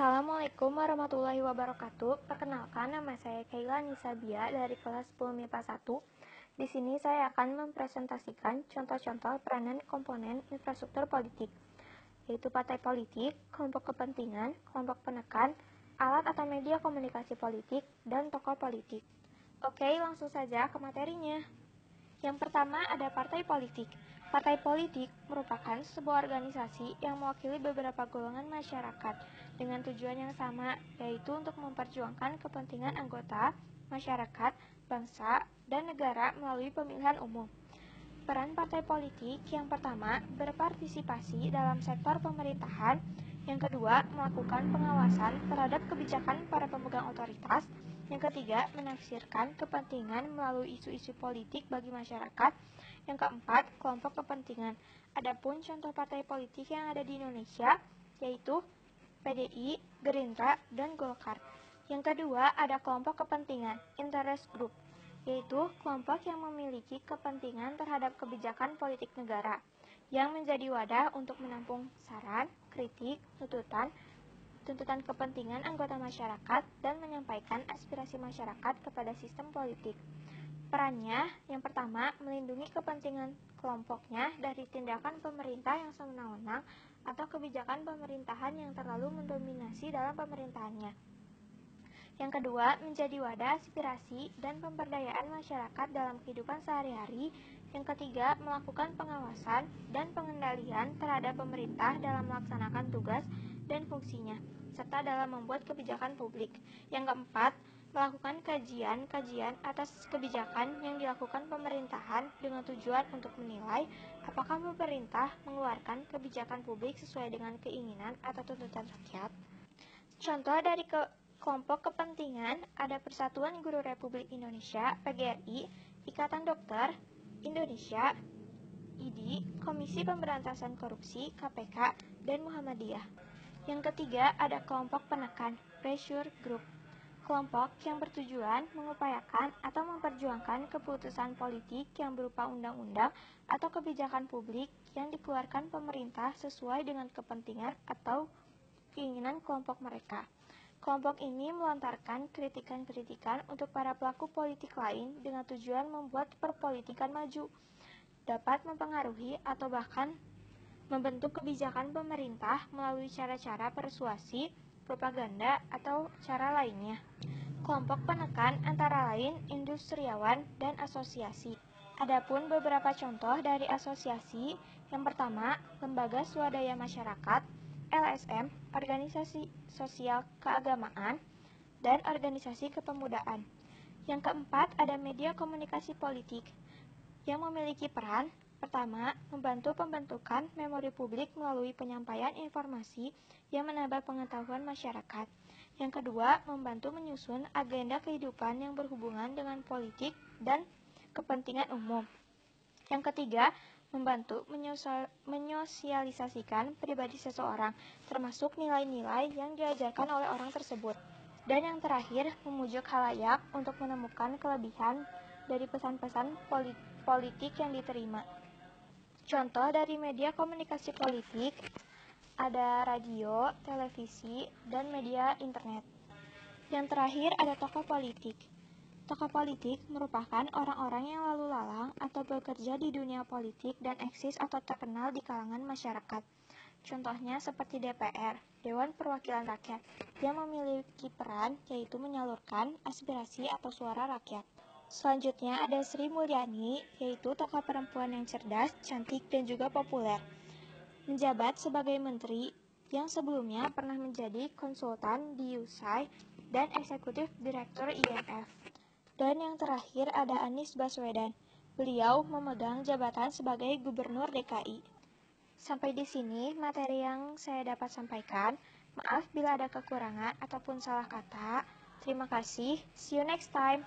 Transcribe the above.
Assalamualaikum warahmatullahi wabarakatuh. Perkenalkan nama saya Kaila Nisabia dari kelas 10 MIPA 1. Di sini saya akan mempresentasikan contoh-contoh peranan komponen infrastruktur politik, yaitu partai politik, kelompok kepentingan, kelompok penekan, alat atau media komunikasi politik, dan tokoh politik. Oke, langsung saja ke materinya. Yang pertama ada partai politik. Partai politik merupakan sebuah organisasi yang mewakili beberapa golongan masyarakat dengan tujuan yang sama, yaitu untuk memperjuangkan kepentingan anggota, masyarakat, bangsa, dan negara melalui pemilihan umum. Peran partai politik yang pertama berpartisipasi dalam sektor pemerintahan, yang kedua melakukan pengawasan terhadap kebijakan para pemegang otoritas, yang ketiga, menafsirkan kepentingan melalui isu-isu politik bagi masyarakat. Yang keempat, kelompok kepentingan. Adapun contoh partai politik yang ada di Indonesia yaitu PDI, Gerindra, dan Golkar. Yang kedua, ada kelompok kepentingan, interest group, yaitu kelompok yang memiliki kepentingan terhadap kebijakan politik negara, yang menjadi wadah untuk menampung saran, kritik, tuntutan, tuntutan kepentingan anggota masyarakat, dan menyampaikan aspirasi masyarakat kepada sistem politik. Perannya, yang pertama, melindungi kepentingan kelompoknya dari tindakan pemerintah yang semena-mena atau kebijakan pemerintahan yang terlalu mendominasi dalam pemerintahannya. Yang kedua, menjadi wadah aspirasi dan pemberdayaan masyarakat dalam kehidupan sehari-hari. Yang ketiga, melakukan pengawasan dan pengendalian terhadap pemerintah dalam melaksanakan tugas dan fungsinya, serta dalam membuat kebijakan publik. Yang keempat, melakukan kajian-kajian atas kebijakan yang dilakukan pemerintahan dengan tujuan untuk menilai apakah pemerintah mengeluarkan kebijakan publik sesuai dengan keinginan atau tuntutan rakyat. Contoh dari ke kelompok kepentingan ada Persatuan Guru Republik Indonesia (PGRI), Ikatan Dokter Indonesia (IDI), Komisi Pemberantasan Korupsi (KPK), dan Muhammadiyah. Yang ketiga, ada kelompok penekan, pressure group. Kelompok yang bertujuan mengupayakan atau memperjuangkan keputusan politik yang berupa undang-undang atau kebijakan publik yang dikeluarkan pemerintah sesuai dengan kepentingan atau keinginan kelompok mereka. Kelompok ini melontarkan kritikan-kritikan untuk para pelaku politik lain dengan tujuan membuat perpolitikan maju, dapat mempengaruhi atau bahkan membentuk kebijakan pemerintah melalui cara-cara persuasi, propaganda, atau cara lainnya. Kelompok penekan antara lain industriawan dan asosiasi. Adapun beberapa contoh dari asosiasi, yang pertama, Lembaga Swadaya Masyarakat, LSM, Organisasi Sosial Keagamaan, dan Organisasi Kepemudaan. Yang keempat, ada media komunikasi politik yang memiliki peran Pertama, membantu pembentukan memori publik melalui penyampaian informasi yang menambah pengetahuan masyarakat. Yang kedua, membantu menyusun agenda kehidupan yang berhubungan dengan politik dan kepentingan umum. Yang ketiga, membantu menyosialisasikan pribadi seseorang, termasuk nilai-nilai yang diajarkan oleh orang tersebut. Dan yang terakhir, memujuk halayak untuk menemukan kelebihan dari pesan-pesan politik yang diterima. Contoh dari media komunikasi politik ada radio, televisi, dan media internet. Yang terakhir ada tokoh politik. Tokoh politik merupakan orang-orang yang lalu lalang atau bekerja di dunia politik dan eksis atau terkenal di kalangan masyarakat. Contohnya seperti DPR, Dewan Perwakilan Rakyat, yang memiliki peran yaitu menyalurkan aspirasi atau suara rakyat. Selanjutnya ada Sri Mulyani, yaitu tokoh perempuan yang cerdas, cantik, dan juga populer. Menjabat sebagai menteri yang sebelumnya pernah menjadi konsultan di USAI dan eksekutif direktur IMF. Dan yang terakhir ada Anies Baswedan. Beliau memegang jabatan sebagai gubernur DKI. Sampai di sini materi yang saya dapat sampaikan. Maaf bila ada kekurangan ataupun salah kata. Terima kasih. See you next time.